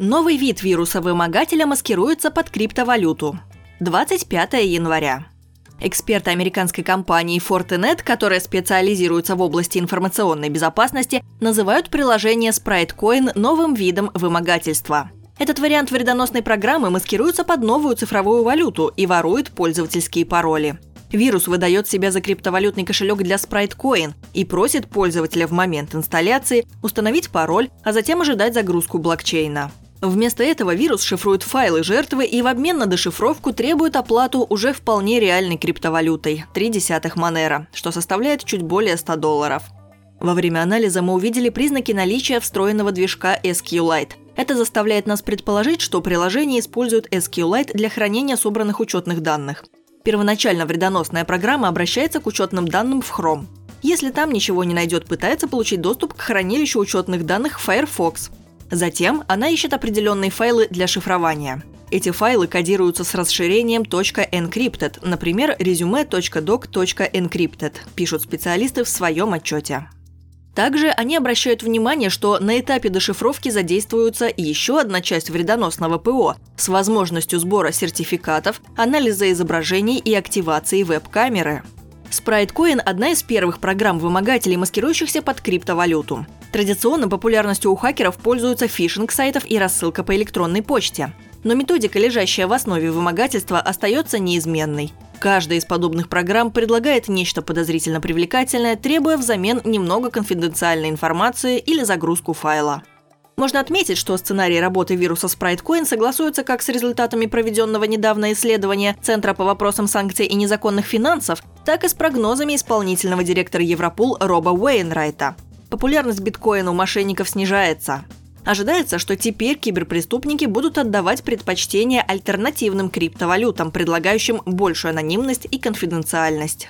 Новый вид вируса-вымогателя маскируется под криптовалюту. 25 января. Эксперты американской компании Fortinet, которая специализируется в области информационной безопасности, называют приложение SpriteCoin новым видом вымогательства. Этот вариант вредоносной программы маскируется под новую цифровую валюту и ворует пользовательские пароли. Вирус выдает себя за криптовалютный кошелек для SpriteCoin и просит пользователя в момент инсталляции установить пароль, а затем ожидать загрузку блокчейна. Вместо этого вирус шифрует файлы жертвы и в обмен на дешифровку требует оплату уже вполне реальной криптовалютой – 0,3 Монера, что составляет чуть более 100 долларов. Во время анализа мы увидели признаки наличия встроенного движка SQLite. Это заставляет нас предположить, что приложение использует SQLite для хранения собранных учетных данных. Первоначально вредоносная программа обращается к учетным данным в Chrome. Если там ничего не найдет, пытается получить доступ к хранилищу учетных данных Firefox. Затем она ищет определенные файлы для шифрования. Эти файлы кодируются с расширением .encrypted, например, resume.doc.encrypted, пишут специалисты в своем отчете. Также они обращают внимание, что на этапе дешифровки задействуется еще одна часть вредоносного ПО с возможностью сбора сертификатов, анализа изображений и активации веб-камеры. SpriteCoin – одна из первых программ-вымогателей, маскирующихся под криптовалюту. Традиционно популярностью у хакеров пользуются фишинг сайтов и рассылка по электронной почте. Но методика, лежащая в основе вымогательства, остается неизменной. Каждая из подобных программ предлагает нечто подозрительно привлекательное, требуя взамен немного конфиденциальной информации или загрузку файла. Можно отметить, что сценарий работы вируса SpriteCoin согласуется как с результатами проведенного недавно исследования Центра по вопросам санкций и незаконных финансов, так и с прогнозами исполнительного директора Европол Роба Уэйнрайта – популярность биткоина у мошенников снижается. Ожидается, что теперь киберпреступники будут отдавать предпочтение альтернативным криптовалютам, предлагающим большую анонимность и конфиденциальность.